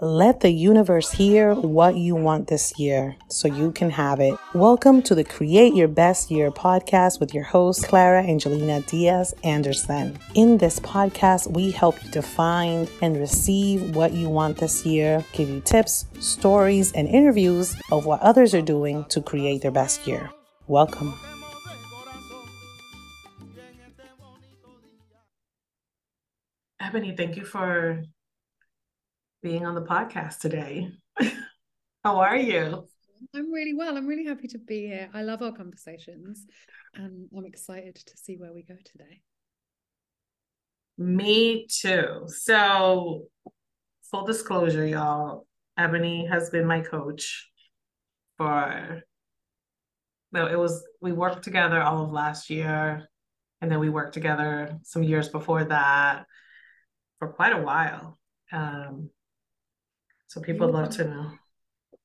Let the universe hear what you want this year so you can have it. Welcome to the Create Your Best Year podcast with your host, Clara Angelina Diaz Anderson. In this podcast, we help you define and receive what you want this year, give you tips, stories, and interviews of what others are doing to create their best year. Welcome. Ebonie, thank you for being on the podcast today. How are you? I'm really well. I'm really happy to be here. I love our conversations and I'm excited to see where we go today. Me too. So, full disclosure, y'all, Ebonie has been my coach for no, it was we worked together all of last year and then we worked together some years before that for quite a while. Um, so people love to know.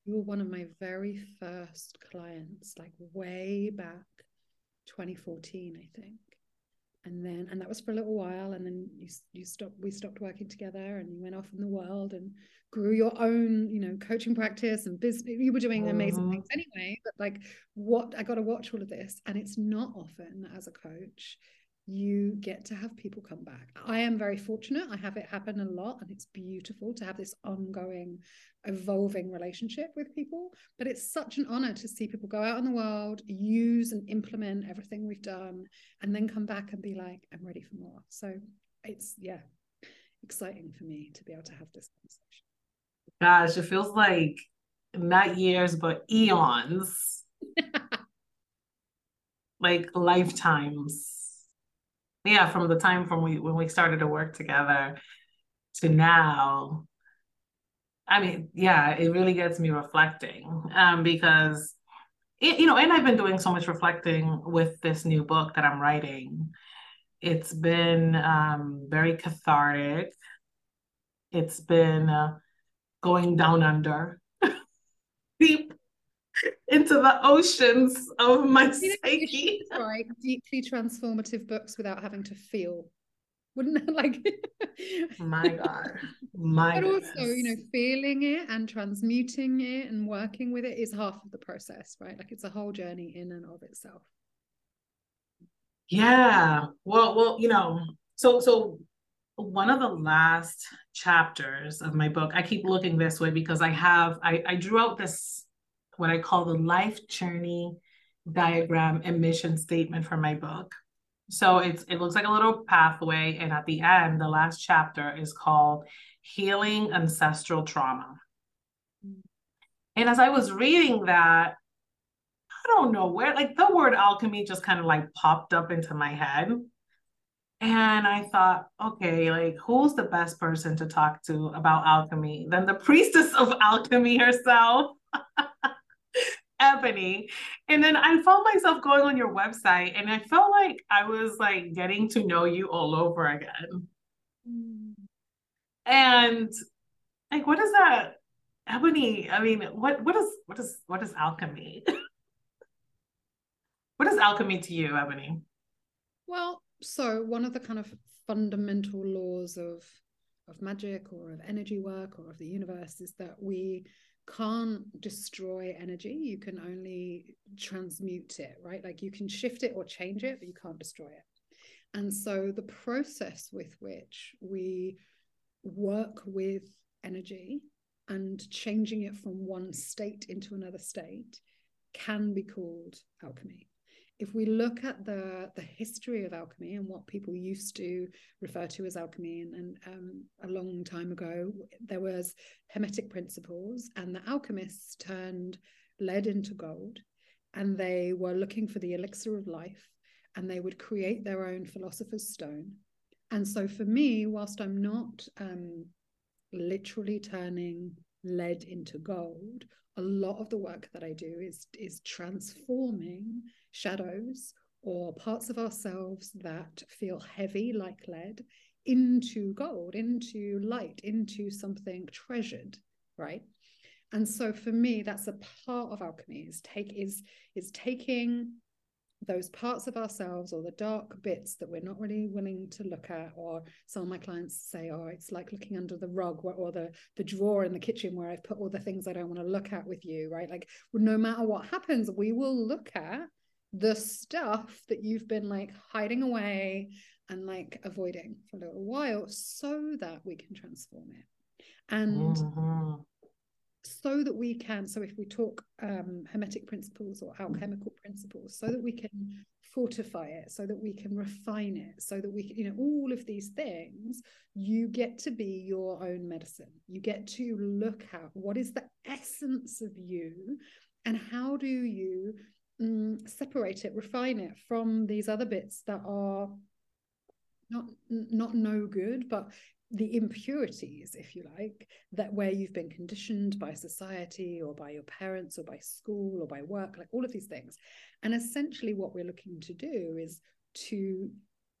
You were one of my very first clients, like way back 2014, I think. And then, and that was for a little while. And then you you stopped. We stopped working together, and you went off in the world and grew your own, you know, coaching practice and business. You were doing amazing mm-hmm. things anyway. But like, what I got to watch all of this, and it's not often as a coach you get to have people come back. I am very fortunate. I have it happen a lot, and it's beautiful to have this ongoing, evolving relationship with people. But it's such an honor to see people go out in the world, use and implement everything we've done, and then come back and be like, I'm ready for more. So it's, yeah, exciting for me to be able to have this conversation. Gosh, it feels like not years, but eons. like lifetimes yeah from the time from we when we started to work together to now i mean yeah it really gets me reflecting um because it, you know and i've been doing so much reflecting with this new book that i'm writing. It's been um very cathartic. It's been uh, going down under into the oceans of my psyche. Right, deeply transformative books without having to feel. Wouldn't that like? my God, my. But goodness. also, you know, feeling it and transmuting it and working with it is half of the process, right? Like it's a whole journey in and of itself. Yeah. Well, well, you know, so so one of the last chapters of my book, I keep looking this way because I have I, I drew out this what I call the life journey diagram and mission statement for my book. So it's it looks like a little pathway, and at the end, the last chapter is called Healing Ancestral Trauma. And as I was reading that, I don't know where, like the word alchemy just kind of like popped up into my head. And I thought, okay, like who's the best person to talk to about alchemy than the priestess of alchemy herself? Ebonie. And then I found myself going on your website and I felt like I was like getting to know you all over again. Mm. And like what is that? Ebonie, I mean, what what is what is what is alchemy? what is alchemy to you, Ebonie? Well, so one of the kind of fundamental laws of of magic or of energy work or of the universe is that we can't destroy energy you can only transmute it right? Like you can shift it or change it but you can't destroy it. And so the process with which we work with energy and changing it from one state into another state can be called alchemy if we look at the the history of alchemy and what people used to refer to as alchemy and, and um, a long time ago there was hermetic principles and the alchemists turned lead into gold and they were looking for the elixir of life and they would create their own philosopher's stone. And so for me whilst i'm not um, literally turning lead into gold a lot of the work that I do is is transforming shadows or parts of ourselves that feel heavy like lead into gold, into light, into something treasured, right? And so for me, that's a part of alchemy is take is is taking those parts of ourselves or the dark bits that we're not really willing to look at or some of my clients say oh it's like looking under the rug or the the drawer in the kitchen where i've put all the things i don't want to look at with you right? Like no matter what happens we will look at the stuff that you've been like hiding away and like avoiding for a little while so that we can transform it. And mm-hmm so that we can so if we talk um, hermetic principles or alchemical principles so that we can fortify it so that we can refine it so that we can you know all of these things you get to be your own medicine. You get to look at what is the essence of you and how do you um, separate it refine it from these other bits that are not not no good but the impurities, if you like, that where you've been conditioned by society or by your parents or by school or by work, like all of these things. And essentially, what we're looking to do is to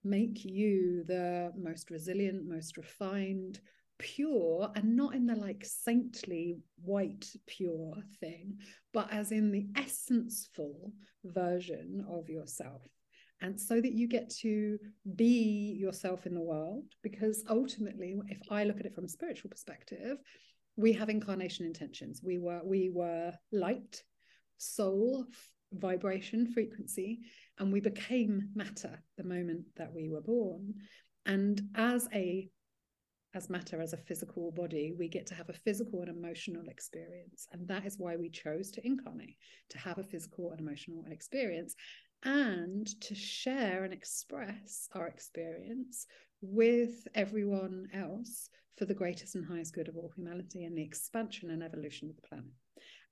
make you the most resilient, most refined, pure, and not in the like saintly white pure thing, but as in the essenceful version of yourself and so that you get to be yourself in the world because ultimately if i look at it from a spiritual perspective we have incarnation intentions. We were we were light soul vibration frequency and we became matter the moment that we were born. And as a as matter as a physical body we get to have a physical and emotional experience. And that is why we chose to incarnate to have a physical and emotional experience and to share and express our experience with everyone else for the greatest and highest good of all humanity and the expansion and evolution of the planet.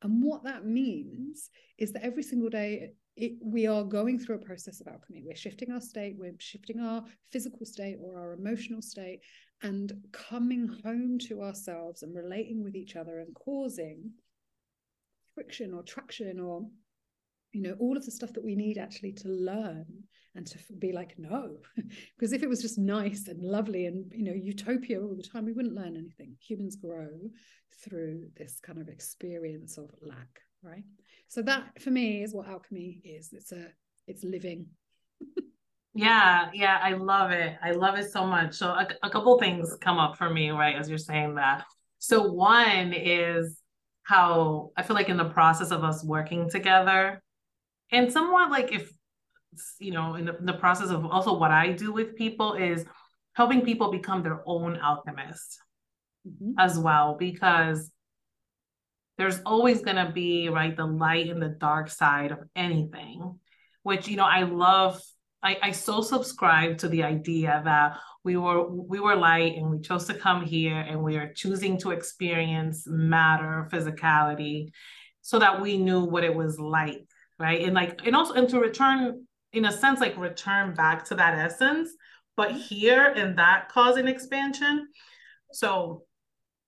And what that means is that every single day it, we are going through a process of alchemy. We're shifting our state, we're shifting our physical state or our emotional state, and coming home to ourselves and relating with each other and causing friction or traction or you know all of the stuff that we need actually to learn and to be like no. Because if it was just nice and lovely and you know utopia all the time we wouldn't learn anything. Humans grow through this kind of experience of lack right? So that for me is what alchemy is. It's a it's living. Yeah yeah i love it. I love it so much. So a, a couple things come up for me right as you're saying that. So one is how i feel like in the process of us working together and somewhat like if you know in the, in the process of also what i do with people is helping people become their own alchemist mm-hmm. as well because there's always going to be right the light and the dark side of anything which you know i love I, I so subscribe to the idea that we were we were light and we chose to come here and we are choosing to experience matter physicality so that we knew what it was like right? And like and also and to return in a sense like return back to that essence but here in that causing expansion. So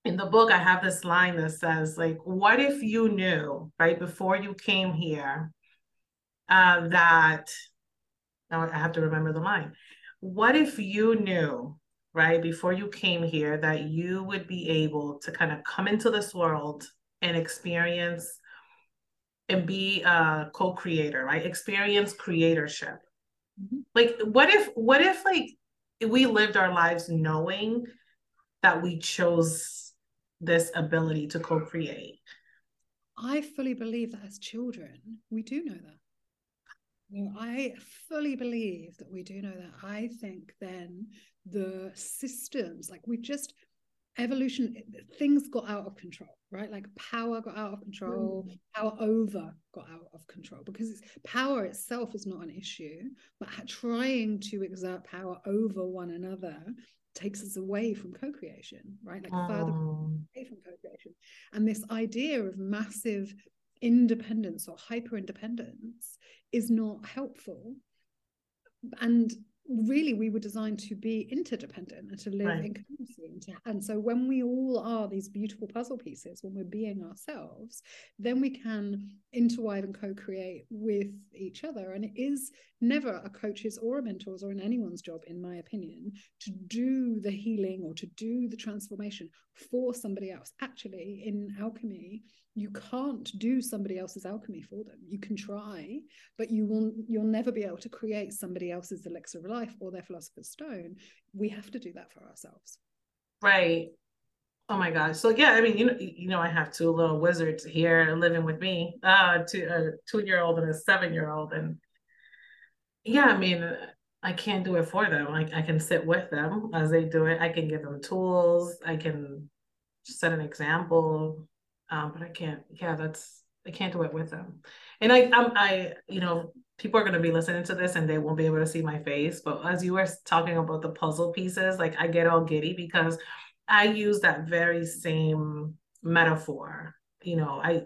in the book i have this line that says like what if you knew right before you came here uh, that now i have to remember the line. What if you knew right before you came here that you would be able to kind of come into this world and experience and be a co-creator, right? Experience creatorship. Mm-hmm. Like what if what if like we lived our lives knowing that we chose this ability to co-create? I fully believe that as children, we do know that. You know, I fully believe that we do know that. I think then the systems, like we just evolution things got out of control right like power got out of control mm. power over got out of control because it's power itself is not an issue but trying to exert power over one another takes us away from co-creation right like oh. further away from co-creation and this idea of massive independence or hyper independence is not helpful and really we were designed to be interdependent and to live right. in community and, so when we all are these beautiful puzzle pieces when we're being ourselves then we can interweave and co-create with each other and it is never a coach's or a mentor's or in anyone's job, in my opinion, to do the healing or to do the transformation for somebody else. Actually, in alchemy, you can't do somebody else's alchemy for them. You can try, but you will you'll never be able to create somebody else's elixir of life or their philosopher's stone. We have to do that for ourselves. Right. Oh my gosh. So yeah, I mean, you know, you know, I have two little wizards here living with me, uh, two, a two-year-old and a seven-year-old, and yeah, I mean, I can't do it for them. Like I can sit with them as they do it. I can give them tools. I can set an example, um, but I can't. Yeah, that's I can't do it with them. And I, I'm, I, you know, people are going to be listening to this and they won't be able to see my face. But as you were talking about the puzzle pieces, like I get all giddy because I use that very same metaphor. You know, I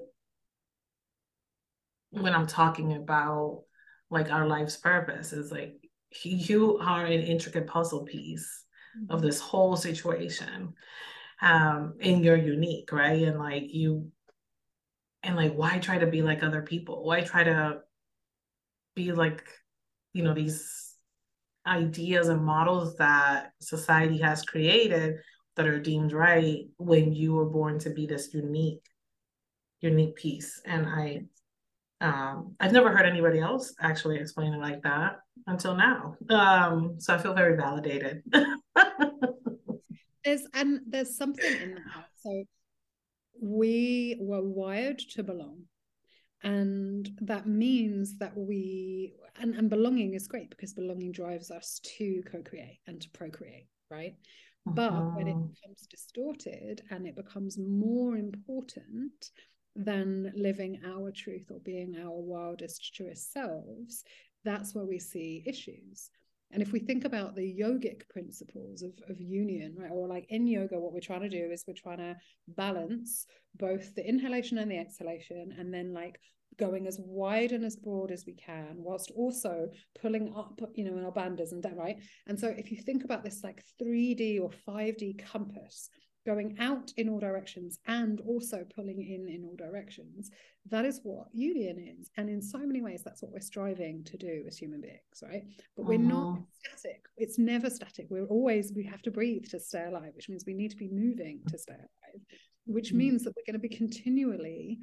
when I'm talking about like our life's purpose is like you are an intricate puzzle piece mm-hmm. of this whole situation um and you're unique right and like you and like why try to be like other people why try to be like you know these ideas and models that society has created that are deemed right when you were born to be this unique unique piece and i um, I've never heard anybody else actually explain it like that until now. Um, so I feel very validated. there's and there's something in that. So we were wired to belong. And that means that we and, and belonging is great because belonging drives us to co-create and to procreate, right? But when it uh-huh. becomes distorted and it becomes more important than living our truth or being our wildest, truest selves, that's where we see issues. And if we think about the yogic principles of, of union, right, or like in yoga, what we're trying to do is we're trying to balance both the inhalation and the exhalation, and then like going as wide and as broad as we can, whilst also pulling up, you know, in our bandhas and that, right? And so if you think about this like 3D or 5D compass, going out in all directions and also pulling in in all directions that is what union is. And in so many ways that's what we're striving to do as human beings right? But we're not static. It's never static. We're always we have to breathe to stay alive which means we need to be moving to stay alive which mm-hmm. means that we're going to be continually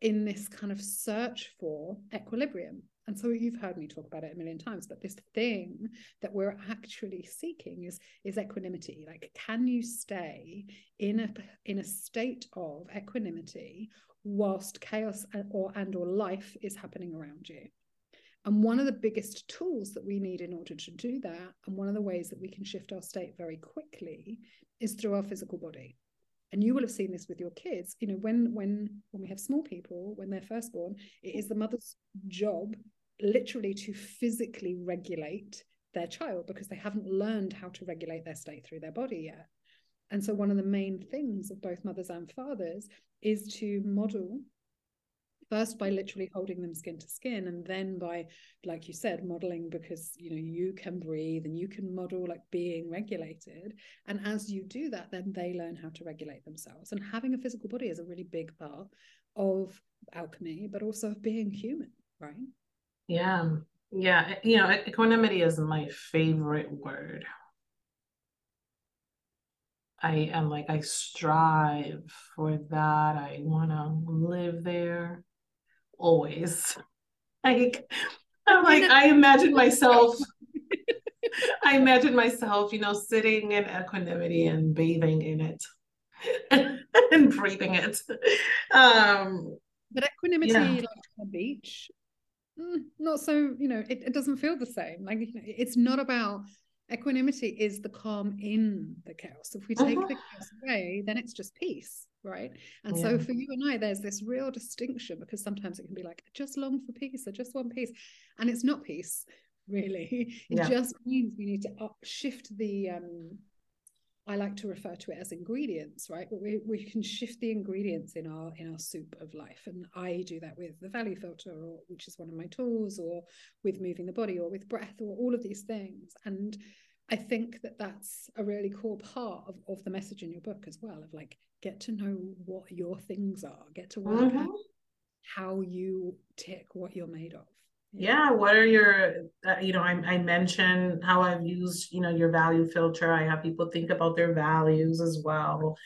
in this kind of search for equilibrium and so you've heard me talk about it a million times but this thing that we're actually seeking is is equanimity. Like can you stay in a in a state of equanimity whilst chaos or and or life is happening around you? And one of the biggest tools that we need in order to do that and one of the ways that we can shift our state very quickly is through our physical body. And you will have seen this with your kids. You know when when when we have small people when they're first born it is the mother's job literally to physically regulate their child because they haven't learned how to regulate their state through their body yet. And so, one of the main things of both mothers and fathers is to model first by literally holding them skin to skin and then by like you said modeling because you know you can breathe and you can model like being regulated. And as you do that then they learn how to regulate themselves. And having a physical body is a really big part of alchemy but also of being human right yeah. Yeah. You know, equanimity is my favorite word. I am like, I strive for that. I want to live there always. Like, I'm like, I imagine myself, I imagine myself, you know, sitting in equanimity and bathing in it and breathing it. Um, but equanimity, yeah. like on a beach, Mm, not so you know it, it doesn't feel the same like you know, it's not about equanimity is the calm in the chaos if we take uh-huh. the chaos away then it's just peace right and yeah. so for you and i there's this real distinction because sometimes it can be like I just long for peace i just want peace and it's not peace really it yeah. just means we need to up shift the um I like to refer to it as ingredients, right? But we, we can shift the ingredients in our in our soup of life. And I do that with the value filter, or which is one of my tools, or with moving the body, or with breath, or all of these things. And I think that that's a really core part of, of the message in your book as well, of like get to know what your things are, get to work mm-hmm. out how you tick what you're made of. Yeah what are your uh, you know I, I mentioned how i've used you know your value filter. I have people think about their values as well.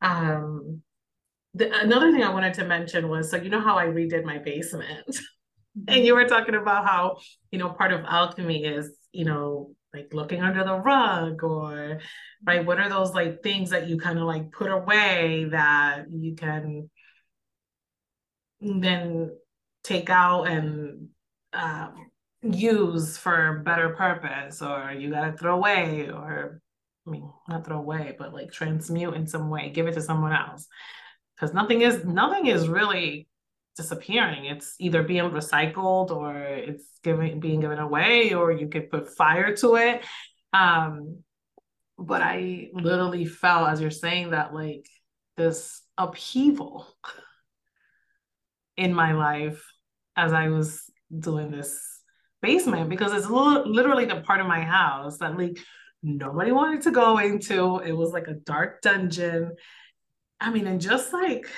Um the, another thing i wanted to mention was so you know how i redid my basement? And you were talking about how you know part of alchemy is you know like looking under the rug or right what are those like things that you kind of like put away that you can then take out and um, use for better purpose or you got to throw away or i mean not throw away but like transmute in some way give it to someone else. Because nothing is nothing is really disappearing. It's either being recycled or it's giving being given away or you could put fire to it. Um but i literally felt as you're saying that like this upheaval in my life as i was doing this basement because it's literally the part of my house that like nobody wanted to go into. It was like a dark dungeon. I mean, and just like,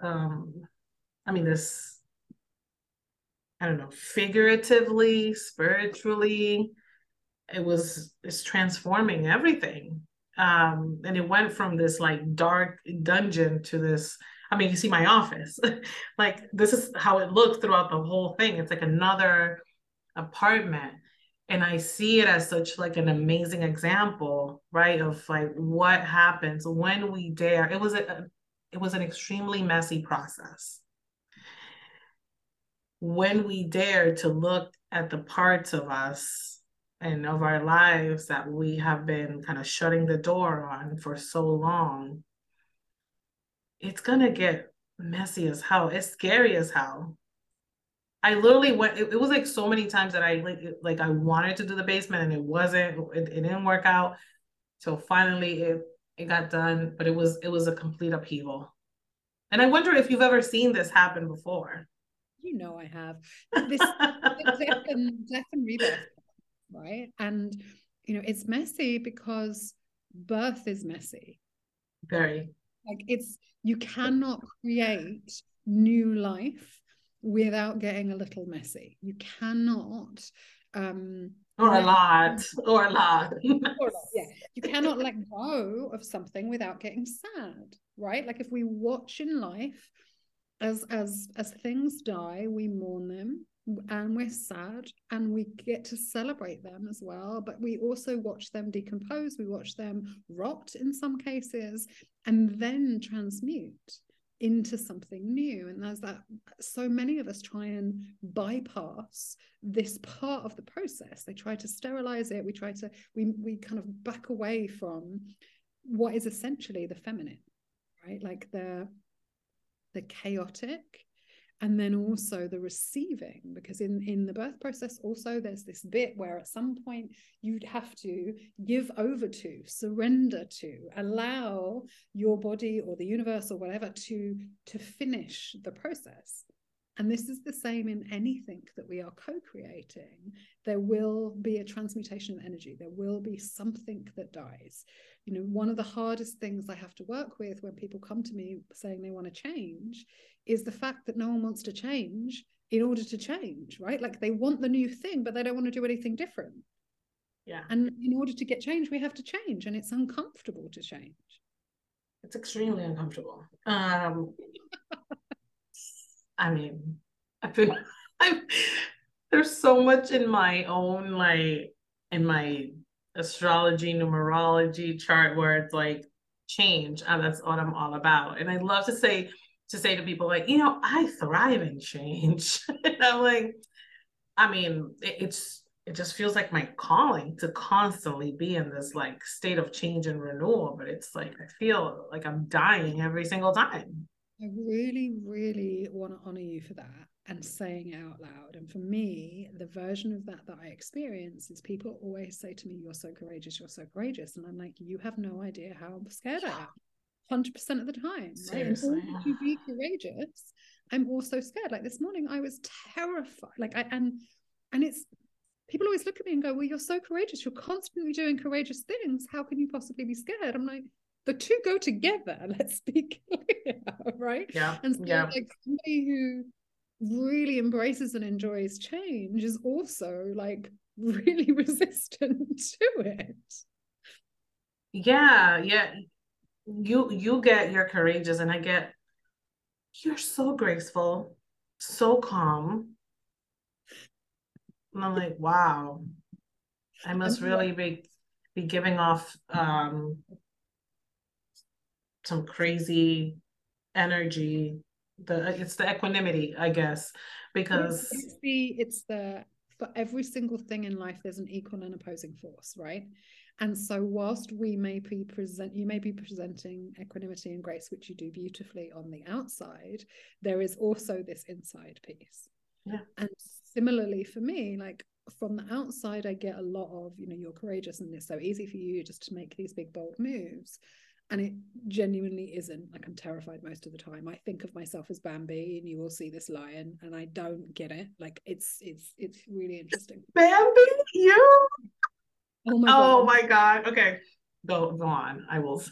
um, I mean, this, I don't know, figuratively, spiritually, it was, it's transforming everything. Um, and it went from this like dark dungeon to this I mean, you see my office. like this is how it looks throughout the whole thing. It's like another apartment. And I see it as such like an amazing example, right? Of like what happens when we dare. It was a it was an extremely messy process. When we dare to look at the parts of us and of our lives that we have been kind of shutting the door on for so long it's gonna get messy as hell. It's scary as hell. I literally went. It, it, was like so many times that I like like I wanted to do the basement and it wasn't. It, it didn't work out. So finally, it it got done, but it was it was a complete upheaval. And I wonder if you've ever seen this happen before. You know, I have this death and death and rebirth, right? And you know, it's messy because birth is messy. Very like it's you cannot create new life without getting a little messy. You cannot um or a lot or a lot. Or, yeah. You cannot let go of something without getting sad right? Like if we watch in life as as as things die we mourn them and we're sad and we get to celebrate them as well but we also watch them decompose we watch them rot in some cases and then transmute into something new. And there's that so many of us try and bypass this part of the process. They try to sterilize it. We try to we we kind of back away from what is essentially the feminine right? Like the the chaotic and then also the receiving because in in the birth process also there's this bit where at some point you'd have to give over to surrender to allow your body or the universe or whatever to to finish the process and this is the same in anything that we are co creating. There will be a transmutation of energy. There will be something that dies. You know, one of the hardest things I have to work with when people come to me saying they want to change is the fact that no one wants to change in order to change, right? Like they want the new thing, but they don't want to do anything different. Yeah. And in order to get change, we have to change, and it's uncomfortable to change. It's extremely uncomfortable. Um, I mean, I've been, I've, there's so much in my own, like, in my astrology, numerology chart where it's like change. And that's what I'm all about. And I love to say, to say to people, like, you know, I thrive in change. and I'm like, I mean, it, it's, it just feels like my calling to constantly be in this like state of change and renewal. But it's like, I feel like I'm dying every single time. I really, really want to honor you for that and saying it out loud. And for me, the version of that that I experience is people always say to me, You're so courageous, you're so courageous. And I'm like, You have no idea how scared I am 100% of the time. Seriously. Right. To be courageous, I'm also scared. Like this morning, I was terrified. Like, I, and, and it's, people always look at me and go, Well, you're so courageous. You're constantly doing courageous things. How can you possibly be scared? I'm like, the two go together let's be clear right? Yeah and so yeah. like somebody who really embraces and enjoys change is also like really resistant to it. Yeah yeah. You you get you're courageous and i get you're so graceful so calm. And i'm like wow. I must really be be giving off um some crazy energy the it's the equanimity i guess because it's the it's the for every single thing in life there's an equal and opposing force right? And so whilst we may be present you may be presenting equanimity and grace which you do beautifully on the outside there is also this inside piece. Yeah. And similarly for me like from the outside i get a lot of you know you're courageous and it's so easy for you just to make these big bold moves and it genuinely isn't. Like i'm terrified most of the time. I think of myself as bambi and you will see this lion and i don't get it. Like it's it's it's really interesting. Bambi you? Oh my god, oh god, my god. okay. Go go on. I will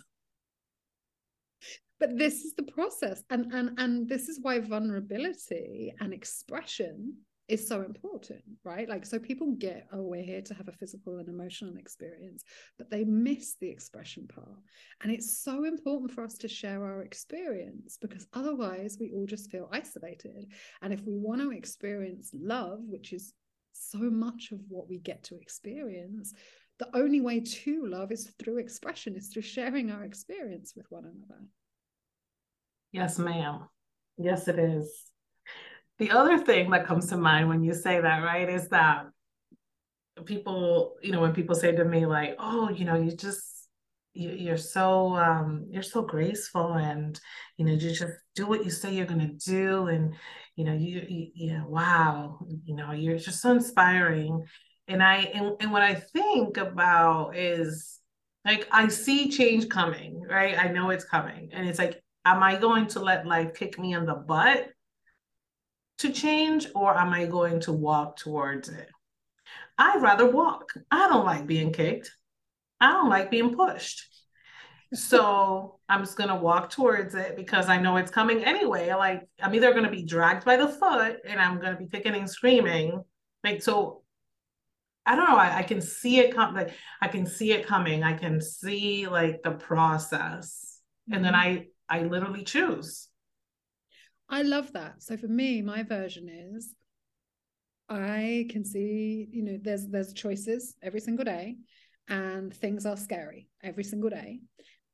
but this is the process and and and this is why vulnerability and expression is so important, right? Like, so people get, oh, we're here to have a physical and emotional experience, but they miss the expression part. And it's so important for us to share our experience because otherwise we all just feel isolated. And if we want to experience love, which is so much of what we get to experience, the only way to love is through expression, is through sharing our experience with one another. Yes, ma'am. Yes, it is. The other thing that comes to mind when you say that, right, is that people, you know, when people say to me like, "Oh, you know, you just you, are so um you're so graceful and you know you just do what you say you're to do and you know you, you yeah wow you know you're just so inspiring. And i and, and what i think about is like i see change coming right? I know it's coming. And it's like am i going to let life kick me in the butt to change or am I going to walk towards it? I'd rather walk. I don't like being kicked. I don't like being pushed. So I'm just gonna walk towards it because I know it's coming anyway. Like I'm either gonna be dragged by the foot and I'm gonna be kicking and screaming. Like so I don't know. I, I can see it come like I can see it coming. I can see like the process. Mm-hmm. And then mm-hmm. I I literally choose. I love that. So for me, my version is I can see, you know, there's there's choices every single day and things are scary every single day.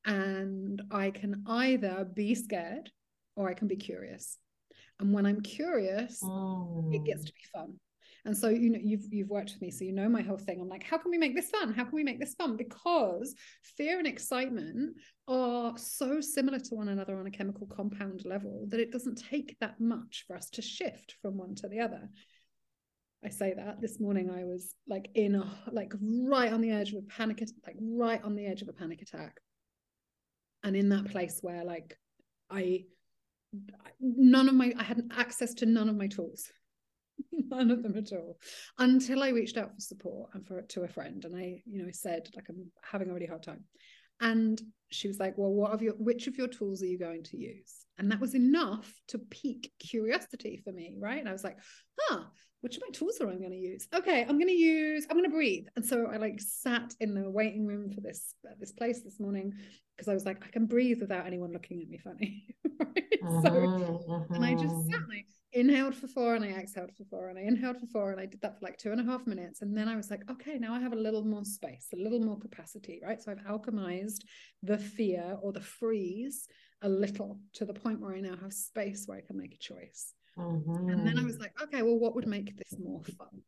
And I can either be scared or I can be curious. And when I'm curious, oh. it gets oh. to be fun. And so, you know, you've you've worked with me, so you know my whole thing. I'm like, how can we make this fun? How can we make this fun? Because fear and excitement are so similar to one another on a chemical compound level that it doesn't take that much for us to shift from one to the other. I say that this morning I was like in a like right on the edge of a panic like right on the edge of a panic attack. And in that place where like I none of my I had access to none of my tools none of them at all. Until i reached out for support and for to a friend and i you know said like i'm having a really hard time. And she was like well what of your which of your tools are you going to use? And that was enough to pique curiosity for me right? And i was like huh which of my tools are i going to use? Okay i'm going to use i'm going to breathe. And so i like sat in the waiting room for this this place this morning because i was like i can breathe without anyone looking at me funny right? so and i just sat like inhaled for four and I exhaled for four and I inhaled for four and I did that for like two and a half minutes. And then I was like, okay, now I have a little more space, a little more capacity, right? So I've alchemized the fear or the freeze a little to the point where I now have space where I can make a choice. Mm-hmm. And then I was like, okay, well, what would make this more fun?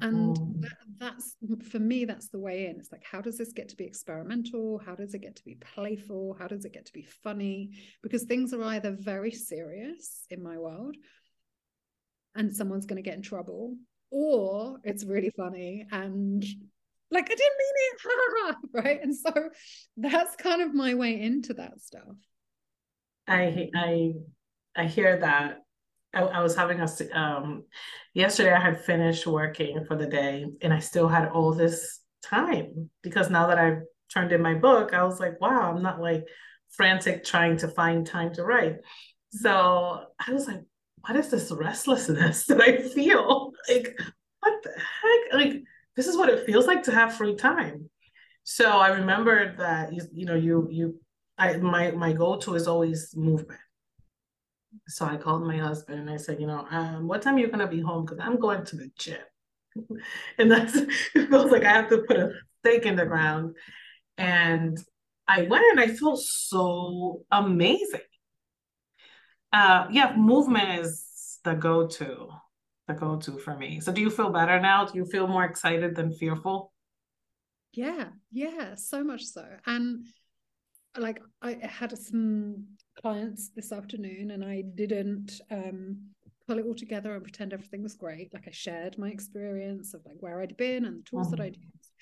and mm. that, that's for me that's the way in it's like how does this get to be experimental how does it get to be playful how does it get to be funny because things are either very serious in my world and someone's going to get in trouble. Or it's really funny and like i didn't mean it right? And so that's kind of my way into that stuff. I i i hear that. I, I was having a um yesterday I had finished working for the day and I still had all this time because now that I've turned in my book, I was like, wow, I'm not like frantic trying to find time to write. So I was like, what is this restlessness that I feel? Like, what the heck? Like, this is what it feels like to have free time. So I remember that you, you know, you you I my my go-to is always movement. So I called my husband and I said, you know, um, what time are you gonna be home? Because I'm going to the gym. and that's it feels like I have to put a stake in the ground. And I went and I felt so amazing. Uh yeah, movement is the go-to, the go-to for me. So do you feel better now? Do you feel more excited than fearful? Yeah, yeah, so much so. And like I had some clients this afternoon and I didn't um pull it all together and pretend everything was great. Like I shared my experience of like where I'd been and the tools that I'd used.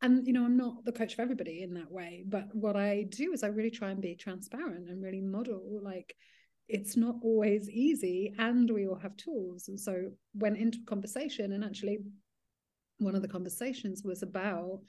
And you know, I'm not the coach for everybody in that way, but what I do is I really try and be transparent and really model like it's not always easy and we all have tools. And so went into conversation and actually one of the conversations was about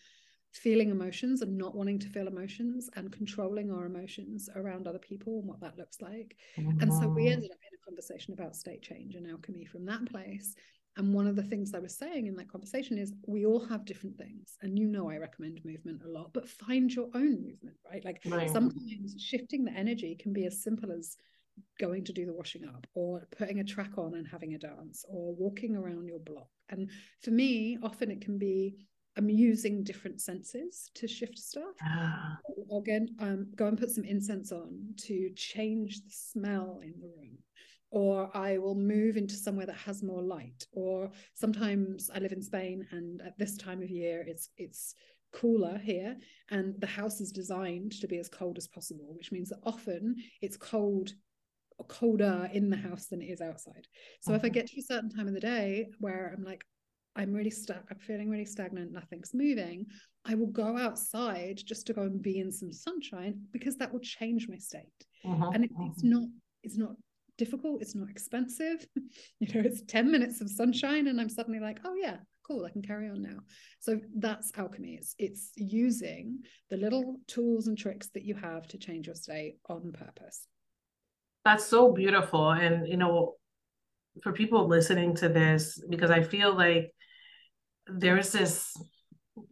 feeling emotions and not wanting to feel emotions and controlling our emotions around other people and what that looks like. And so we ended up in a conversation about state change and alchemy from that place. And one of the things I was saying in that conversation is we all have different things. And you know, I recommend movement a lot, but find your own movement, right? Like right. sometimes shifting the energy can be as simple as going to do the washing up or putting a track on and having a dance or walking around your block. And for me, often it can be I'm using different senses to shift stuff. Ah. again, um, go and put some incense on to change the smell in the room. Or I will move into somewhere that has more light. Or sometimes I live in Spain, and at this time of year, it's it's cooler here, and the house is designed to be as cold as possible, which means that often it's cold colder in the house than it is outside. So if I get to a certain time of the day where I'm like, I'm really stuck, I'm feeling really stagnant, nothing's moving, I will go outside just to go and be in some sunshine because that will change my state. Uh-huh, and it, uh-huh. it's not, it's not difficult, it's not expensive. you know, it's 10 minutes of sunshine, and I'm suddenly like, oh yeah, cool, I can carry on now. So that's alchemy. It's it's using the little tools and tricks that you have to change your state on purpose. That's so beautiful. And you know, for people listening to this, because I feel like there's this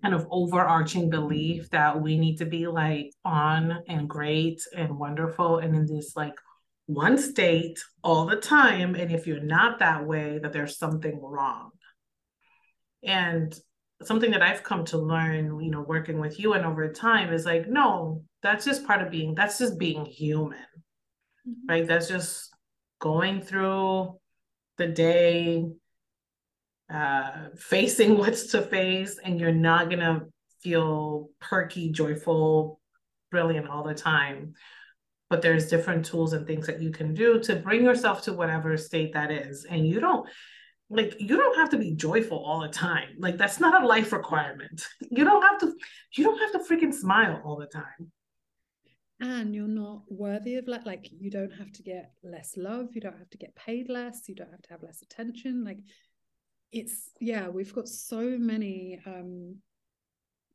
kind of overarching belief that we need to be like on and great and wonderful and in this like one state all the time and if you're not that way that there's something wrong and something that i've come to learn you know working with you and over time is like no that's just part of being that's just being human mm-hmm. right that's just going through the day uh, facing what's to face, and you're not gonna feel perky, joyful, brilliant all the time. But there's different tools and things that you can do to bring yourself to whatever state that is. And you don't like you don't have to be joyful all the time. Like that's not a life requirement. You don't have to you don't have to freaking smile all the time. And you're not worthy of like like you don't have to get less love, you don't have to get paid less, you don't have to have less attention. Like it's yeah we've got so many um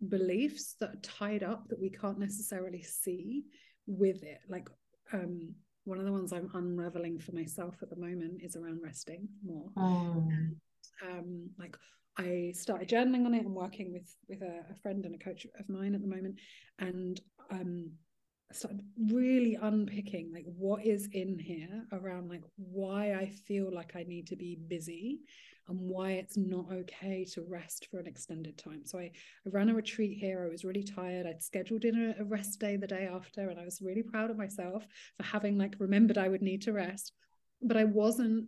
beliefs that are tied up that we can't necessarily see with it like um one of the ones i'm unraveling for myself at the moment is around resting more oh. and, um like i started journaling on it and working with with a, a friend and a coach of mine at the moment and um started really unpicking like what is in here around like why I feel like I need to be busy and why it's not okay to rest for an extended time. So I, I ran a retreat here. I was really tired. I'd scheduled in a, a rest day the day after, and I was really proud of myself for having like remembered I would need to rest. But I wasn't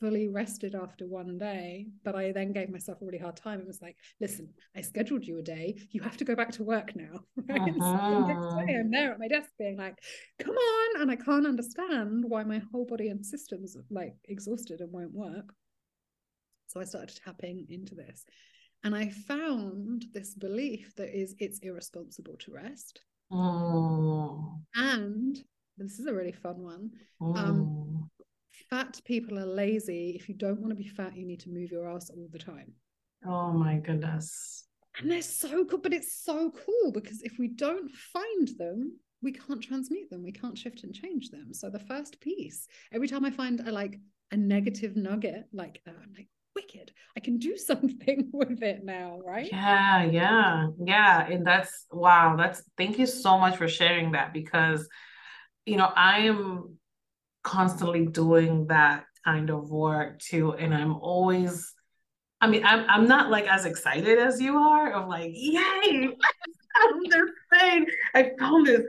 fully rested after one day but i then gave myself a really hard time it was like listen i scheduled you a day you have to go back to work now right? uh-huh. so the day i'm there at my desk being like come on and i can't understand why my whole body and systems like exhausted and won't work so I started tapping into this. And I found this belief that is it's irresponsible to rest. Oh. And this is a really fun one. Oh. Um, fat people are lazy. If you don't want to be fat, you need to move your ass all the time. Oh my goodness. And they're so cool, but it's so cool because if we don't find them, we can't transmute them. We can't shift and change them. So the first piece, every time I find a like a negative nugget like that i'm like wicked i can do something with it now right yeah yeah yeah and that's wow that's thank you so much for sharing that because you know i am constantly doing that kind of work too and i'm always i mean i'm, I'm not like as excited as you are of like yay this thing. I found this,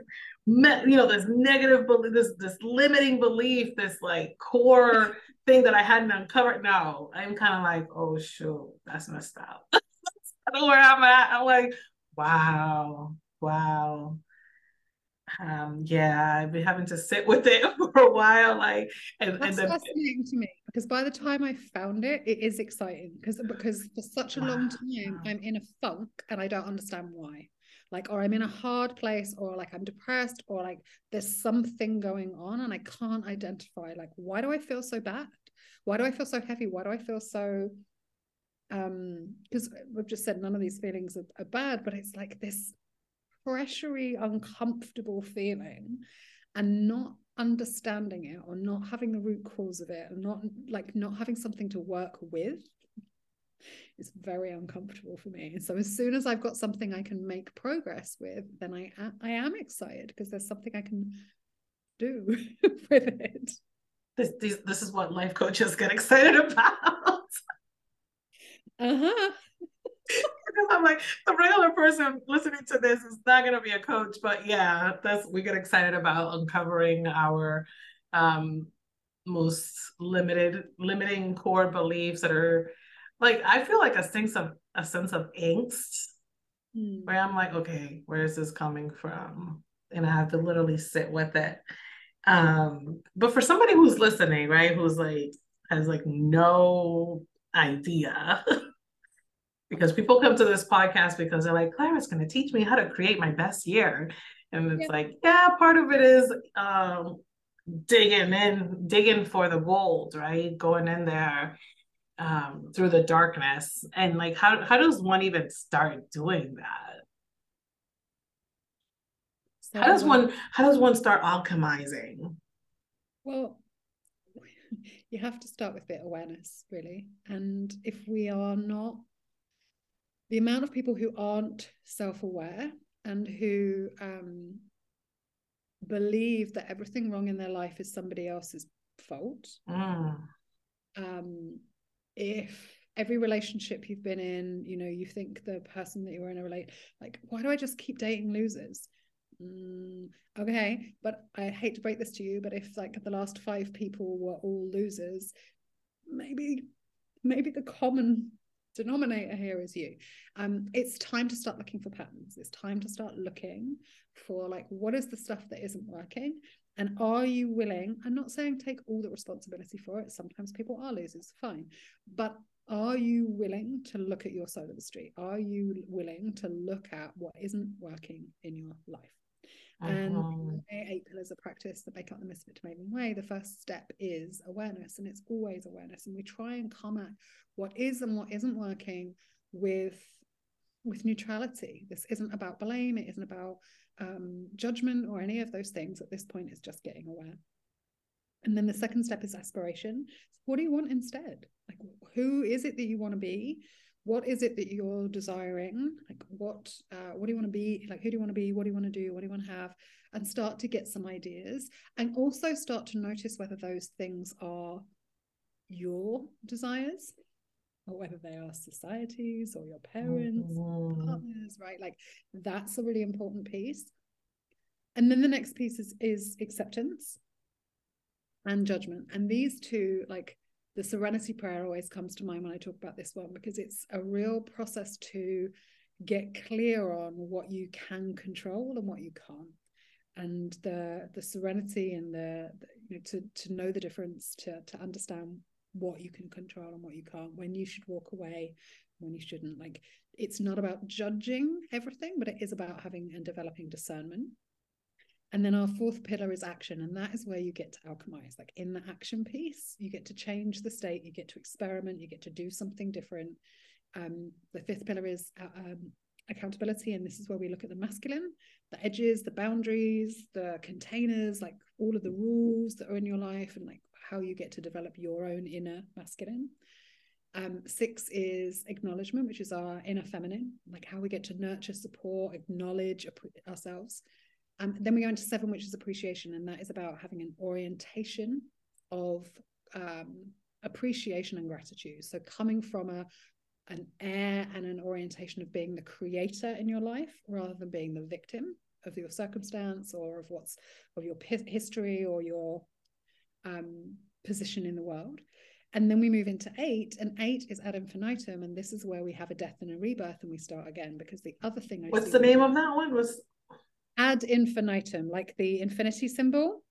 you know, this negative belief, this this limiting belief, this like core thing that I hadn't uncovered. No, I'm kind of like, oh shoot, that's messed up. I don't know where I'm at. I'm like, wow, wow. Um, yeah, I've been having to sit with it for a while. Like, and, that's and then, fascinating to me because by the time I found it, it is exciting because because for such a wow. long time I'm in a funk and I don't understand why like or i'm in a hard place or like i'm depressed or like there's something going on and i can't identify like why do i feel so bad why do i feel so heavy why do i feel so um because we've just said none of these feelings are, are bad but it's like this pressury uncomfortable feeling and not understanding it or not having the root cause of it and not like not having something to work with is very uncomfortable for me. So as soon as I've got something I can make progress with, then I I am excited because there's something I can do with it. This, this this is what life coaches get excited about. uh-huh. I'm like the regular person listening to this is not going to be a coach, but yeah, that's we get excited about uncovering our um, most limited limiting core beliefs that are like I feel like a sense of a sense of angst mm. where I'm like, okay, where is this coming from? And I have to literally sit with it. Um, but for somebody who's listening, right, who's like has like no idea. because people come to this podcast because they're like, Clara's gonna teach me how to create my best year. And it's yeah. like, yeah, part of it is um digging in, digging for the gold, right? Going in there um, through the darkness and like how how does one even start doing that so, how does one how does one start alchemizing well you have to start with bit awareness really and if we are not the amount of people who aren't self-aware and who um, believe that everything wrong in their life is somebody else's fault mm. um, if every relationship you've been in, you know, you think the person that you were in a relate, like, why do I just keep dating losers? Mm, okay, but I hate to break this to you, but if like the last five people were all losers, maybe, maybe the common denominator here is you. Um, it's time to start looking for patterns. It's time to start looking for like what is the stuff that isn't working and are you willing? I'm not saying take all the responsibility for it. Sometimes people are losers, fine. But are you willing to look at your side of the street? Are you willing to look at what isn't working in your life? Uh-huh. And eight pillars of practice that make up the Misfit to Maven Way, the first step is awareness, and it's always awareness. And we try and come at what is and what isn't working with with neutrality. This isn't about blame. It isn't about um, judgment or any of those things at this point it's just getting aware and then the second step is aspiration what do you want instead like who is it that you want to be what is it that you're desiring? Like what uh, what do you want to be like who do you want to be? What do you want to do? What do you want to have? And start to get some ideas and also start to notice whether those things are your desires or whether they are societies or your parents mm-hmm. partners right? Like that's a really important piece. And then the next piece is is acceptance and judgment. And these two like the serenity prayer always comes to mind when i talk about this one because it's a real process to get clear on what you can control and what you can't and the the serenity and the, the you know to to know the difference to to understand what you can control and what you can't, when you should walk away, when you shouldn't. Like it's not about judging everything, but it is about having and developing discernment. And then our fourth pillar is action. And that is where you get to alchemize. Like in the action piece, you get to change the state, you get to experiment, you get to do something different. Um, the fifth pillar is uh, um, accountability. And this is where we look at the masculine, the edges, the boundaries, the containers, like all of the rules that are in your life and like how you get to develop your own inner masculine. Um, six is acknowledgement, which is our inner feminine, like how we get to nurture, support, acknowledge ourselves. Um, then we go into seven, which is appreciation, and that is about having an orientation of um, appreciation and gratitude. So coming from a an air and an orientation of being the creator in your life rather than being the victim of your circumstance or of what's of your history or your um, position in the world. And then we move into eight, and eight is ad infinitum, and this is where we have a death and a rebirth, and we start again. Because the other thing, I what's the name of that one? Was ad infinitum, like the infinity symbol.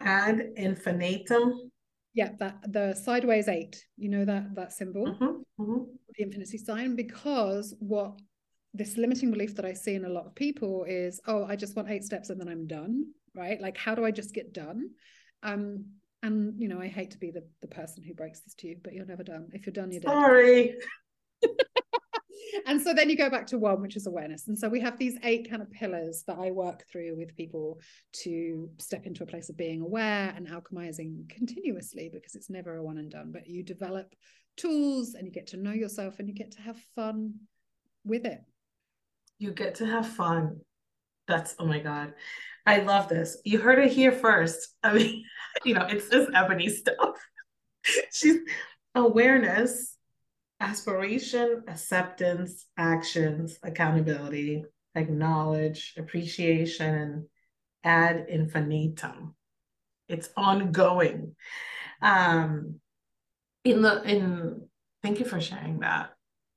Ad infinitum. Yeah, that the sideways eight. You know that that symbol, mm-hmm, mm-hmm. the infinity sign, because what this limiting belief that I see in a lot of people is, oh, I just want eight steps and then I'm done, right? Like, how do I just get done? Um, and you know, I hate to be the the person who breaks this to you, but you're never done. If you're done, you're Sorry. and so then you go back to one, which is awareness. And so we have these eight kind of pillars that I work through with people to step into a place of being aware and alchemizing continuously because it's never a one and done. But you develop tools and you get to know yourself and you get to have fun with it. You get to have fun. That's oh my god. I love this. You heard it here first. I mean, you know, it's just Ebonie stuff. She's awareness, aspiration, acceptance, actions, accountability, acknowledge, appreciation, and ad infinitum. It's ongoing. Um, in the in thank you for sharing that.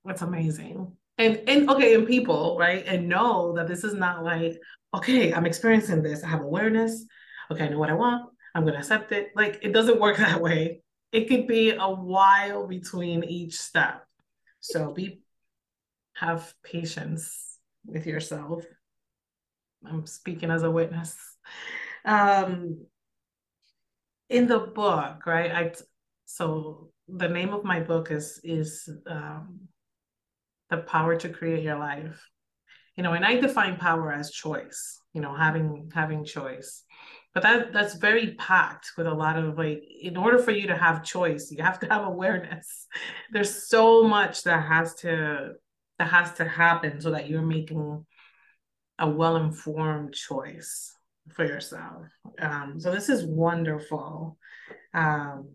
That's amazing. And and okay, and people, right? And know that this is not like, okay, I'm experiencing this. I have awareness. Okay, I know what I want. I'm gonna accept it. Like it doesn't work that way. It could be a while between each step. So be have patience with yourself. I'm speaking as a witness. Um in the book, right? I so the name of my book is is um the power to create your life you know and i define power as choice you know having having choice but that that's very packed with a lot of like in order for you to have choice you have to have awareness. There's so much that has to that has to happen so that you're making a well-informed choice for yourself. Um, so this is wonderful. Um,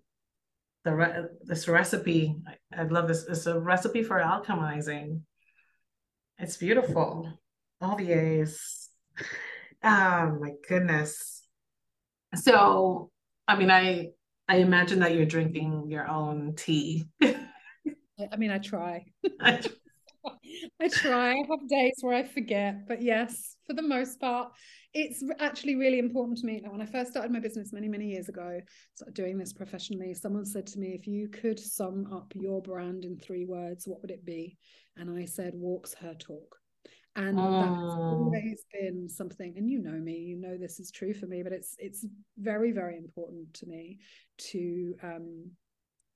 the re- this recipe I, I love this it's a recipe for alchemizing. It's beautiful. All the a's. Oh my goodness so i mean i i imagine that you're drinking your own tea i mean i try I try. I have days where I forget, but yes, for the most part, it's actually really important to me. Now, when I first started my business many, many years ago, doing this professionally, someone said to me, if you could sum up your brand in three words, what would it be? And I said, walks her talk. And oh. that's always been something, and you know me, you know this is true for me, but it's it's very, very important to me to um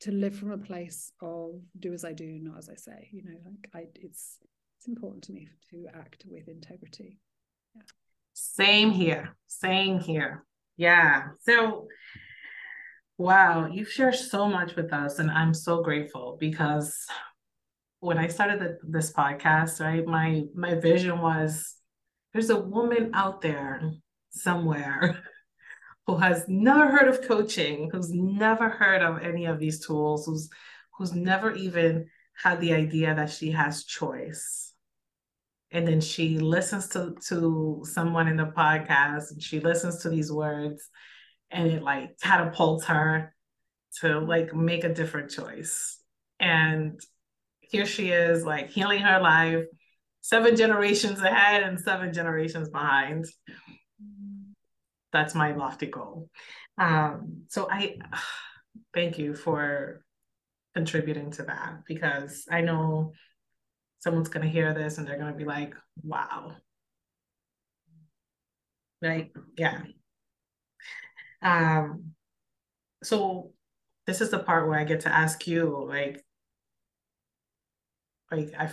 to live from a place of do as I do, not as I say. You know, like I it's it's important to me to act with integrity. Yeah. Same here. Same here. Yeah. So, wow, you've shared so much with us, and I'm so grateful because when I started the, this podcast, right, my my vision was there's a woman out there somewhere who has never heard of coaching, who's never heard of any of these tools, who's who's never even had the idea that she has choice. And then she listens to to someone in the podcast and she listens to these words and it like catapults her to like make a different choice. And here she is like healing her life seven generations ahead and seven generations behind that's my lofty goal um so i thank you for contributing to that because i know someone's going to hear this and they're going to be like, wow. Right? Yeah. Um, so this is the part where I get to ask you, like, like I,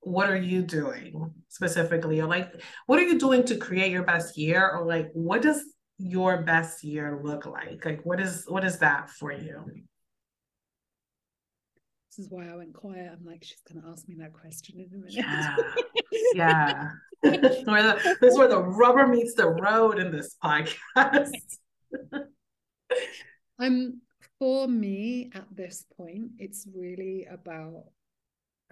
what are you doing specifically, or like, what are you doing to create your best year, or like, what does your best year look like? Like what is what is that for you? This is why I went quiet. I'm like, she's gonna ask me that question in a minute. Yeah. yeah. where the, this is where the rubber meets the road in this podcast. um for me at this point, it's really about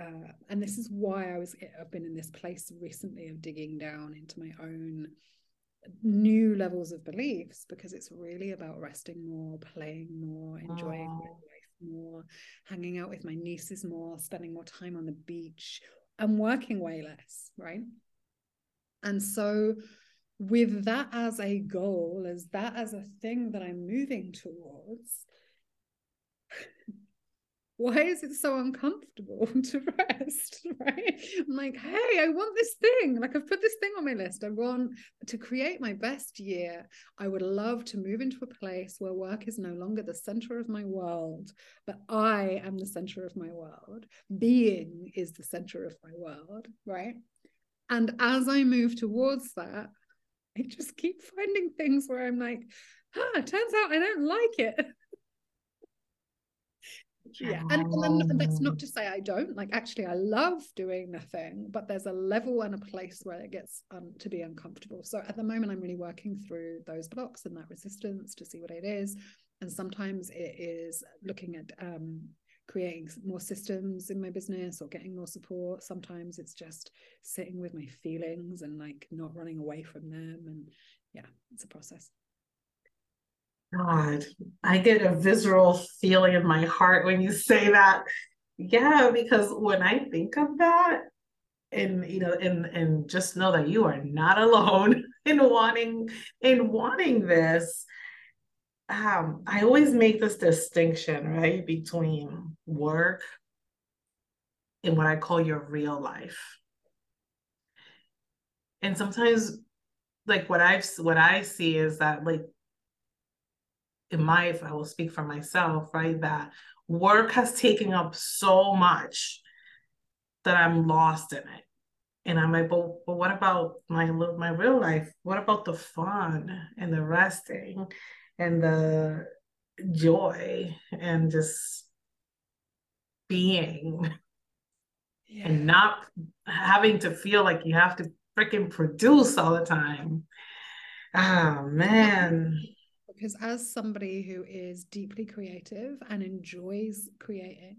uh, and this is why I was I've been in this place recently of digging down into my own new levels of beliefs because it's really about resting more, playing more, enjoying my life more, hanging out with my nieces more, spending more time on the beach, and working way less, right? And so, with that as a goal, as that as a thing that I'm moving towards, why is it so uncomfortable to rest right? I'm like hey i want this thing. Like i've put this thing on my list. I want to create my best year. I would love to move into a place where work is no longer the center of my world but i am the center of my world. Being is the center of my world right? And as i move towards that i just keep finding things where i'm like ah turns out i don't like it yeah and, and that's not to say i don't like actually i love doing nothing but there's a level and a place where it gets um, to be uncomfortable. So at the moment i'm really working through those blocks and that resistance to see what it is and sometimes it is looking at um, creating more systems in my business or getting more support. Sometimes it's just sitting with my feelings and like not running away from them and yeah it's a process God, I get a visceral feeling in my heart when you say that. Yeah, because when I think of that, and you know, and and just know that you are not alone in wanting in wanting this. Um, I always make this distinction, right, between work and what I call your real life. And sometimes like what I've what I see is that like in my, if I will speak for myself, right, that work has taken up so much that I'm lost in it. And I'm like, but, but what about my my real life? What about the fun and the resting and the joy and just being yeah. and not having to feel like you have to freaking produce all the time. Oh man because as somebody who is deeply creative and enjoys creating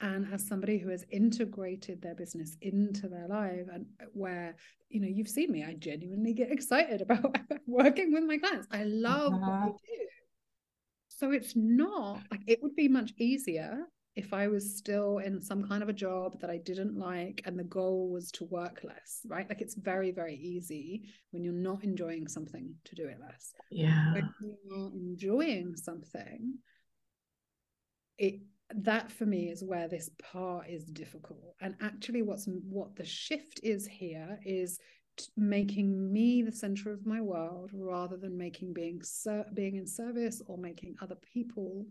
and as somebody who has integrated their business into their life and where you know you've seen me i genuinely get excited about working with my clients i love uh-huh. what i do so it's not like it would be much easier if I was still in some kind of a job that I didn't like and the goal was to work less, right? Like it's very, very easy when you're not enjoying something to do it less. Yeah. When you're enjoying something, it that for me is where this part is difficult. And actually what's what the shift is here is making me the center of my world rather than making being ser- being in service or making other people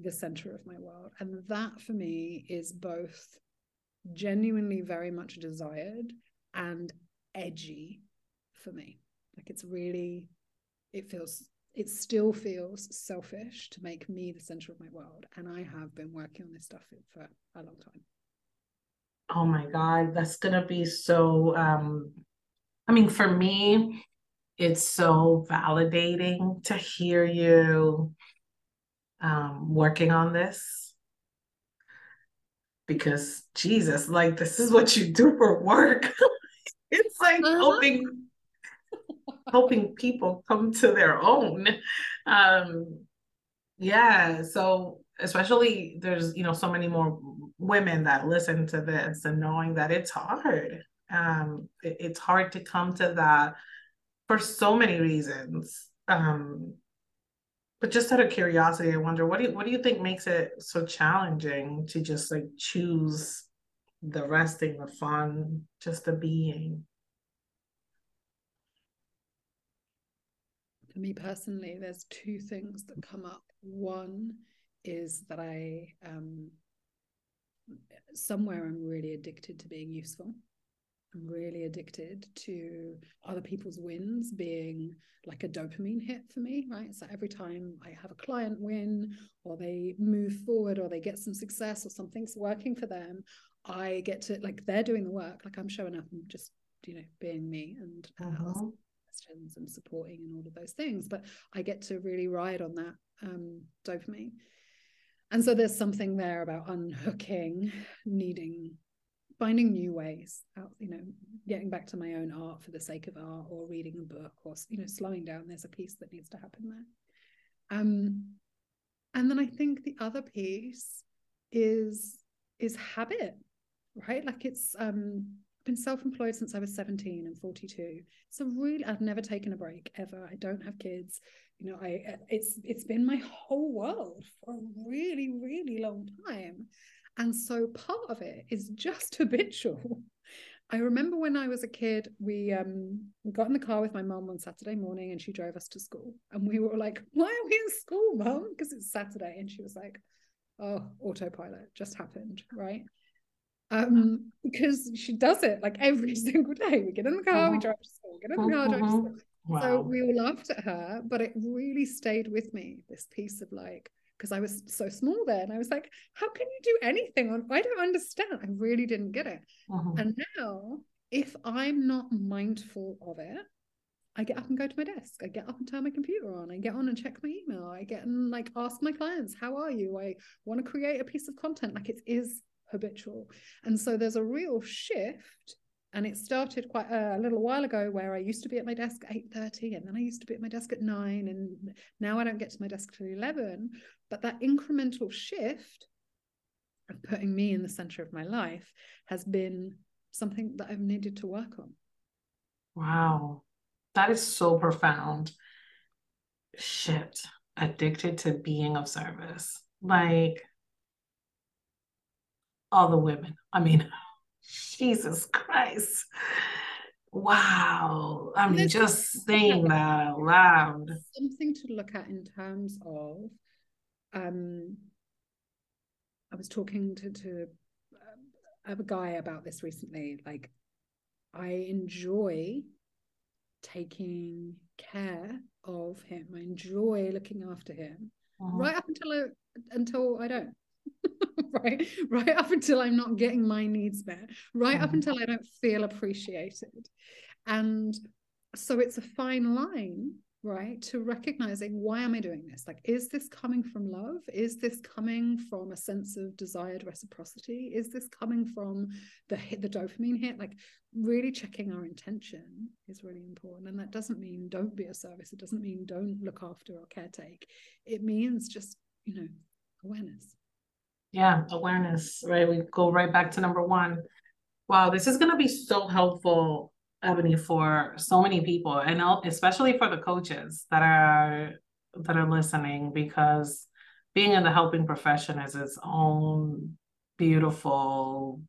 the center of my world. And that for me is both genuinely very much desired and edgy for me. Like it's really, it feels, it still feels selfish to make me the center of my world. And I have been working on this stuff for a long time. Oh my God, that's gonna be so um I mean for me, it's so validating to hear you um, working on this because Jesus, like this is what you do for work. it's like uh-huh. helping helping people come to their own. Um, yeah, so especially there's you know so many more women that listen to this and knowing that it's hard. Um, it, it's hard to come to that for so many reasons. Um, but just out of curiosity, I wonder what do you what do you think makes it so challenging to just like choose the resting, the fun, just the being? For me personally, there's two things that come up. One is that I um somewhere I'm really addicted to being useful. I'm really addicted to other people's wins being like a dopamine hit for me, right? So every time I have a client win or they move forward or they get some success or something's working for them, I get to like they're doing the work, like I'm showing up and just, you know, being me and uh-huh. questions and supporting and all of those things. But I get to really ride on that um, dopamine. And so there's something there about unhooking, needing finding new ways out you know getting back to my own art for the sake of art or reading a book or you know slowing down there's a piece that needs to happen there. Um and then i think the other piece is is habit right? Like it's um I've been self-employed since i was 17 and 42 so really i've never taken a break ever. I don't have kids. You know i it's it's been my whole world for a really really long time and so part of it is just habitual. I remember when I was a kid, we um got in the car with my mom on Saturday morning and she drove us to school. And we were like, why are we in school, mom? Because it's Saturday. And she was like, oh, autopilot just happened, right? Um, because she does it like every single day. We get in the car, uh-huh. we drive to school, get in the car, uh-huh. drive to uh-huh. school. Wow. So we all laughed at her, but it really stayed with me, this piece of like, because I was so small then. I was like, how can you do anything? I don't understand. I really didn't get it. Uh-huh. And now, if I'm not mindful of it, I get up and go to my desk. I get up and turn my computer on. I get on and check my email. I get and like ask my clients, how are you? I want to create a piece of content. Like it is habitual. And so there's a real shift and it started quite a, a, little while ago where I used to be at my desk at 8.30 and then I used to be at my desk at 9 and now I don't get to my desk till 11 but that incremental shift of putting me in the center of my life has been something that I've needed to work on. Wow. That is so profound. Shit. Addicted to being of service. Like all the women. I mean, Jesus Christ. Wow. I mean, just saying that out loud. Something to look at in terms of um I was talking to to uh, a guy about this recently. Like, I enjoy taking care of him. I enjoy looking after him uh-huh. right up until I until I don't. right, right up until I'm not getting my needs met. Right uh-huh. up until I don't feel appreciated, and so it's a fine line right to recognizing why am i doing this? Like is this coming from love? Is this coming from a sense of desired reciprocity? Is this coming from the hit the dopamine hit? Like really checking our intention is really important. And that doesn't mean don't be a service. It doesn't mean don't look after or caretake. It means just you know awareness yeah awareness right? We go right back to number one. Wow this is going to be so helpful Ebonie for so many people and especially for the coaches that are that are listening because being in the helping profession is its own beautiful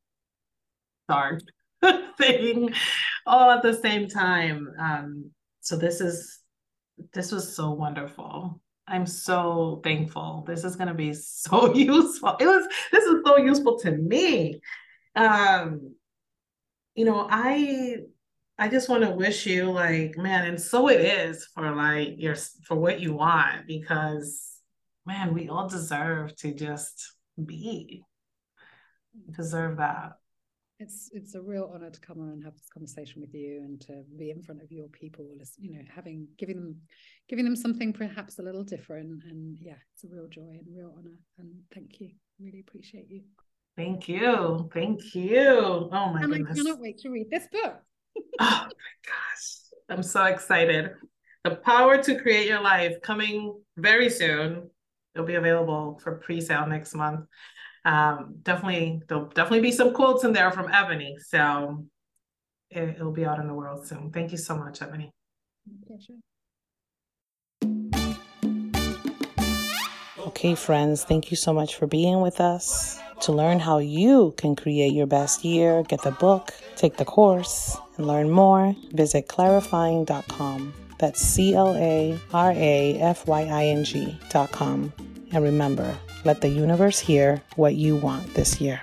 dark thing all at the same time. Um so this is this was so wonderful i'm so thankful this is going to be so useful it was this is so useful to me um you know i I just want to wish you like, man, and so it is for like your for what you want because man, we all deserve to just be. Deserve that. It's it's a real honor to come on and have this conversation with you and to be in front of your people, you know, having giving them giving them something perhaps a little different. And yeah, it's a real joy and real honor. And thank you. Really appreciate you. Thank you. Thank you. Oh my and goodness. I cannot wait to read this book oh my gosh. I'm so excited. The Power to Create Your Life coming very soon. It'll be available for pre-sale next month. Um, definitely, there'll definitely be some quotes in there from Ebonie. So it, it'll be out in the world soon. Thank you so much, Ebonie. Pleasure. Okay, friends, thank you so much for being with us. To learn how you can create your best year, get the book, take the course, and learn more, visit clarafying.com. That's C L A R A F Y I N G.com. And remember, let the universe hear what you want this year.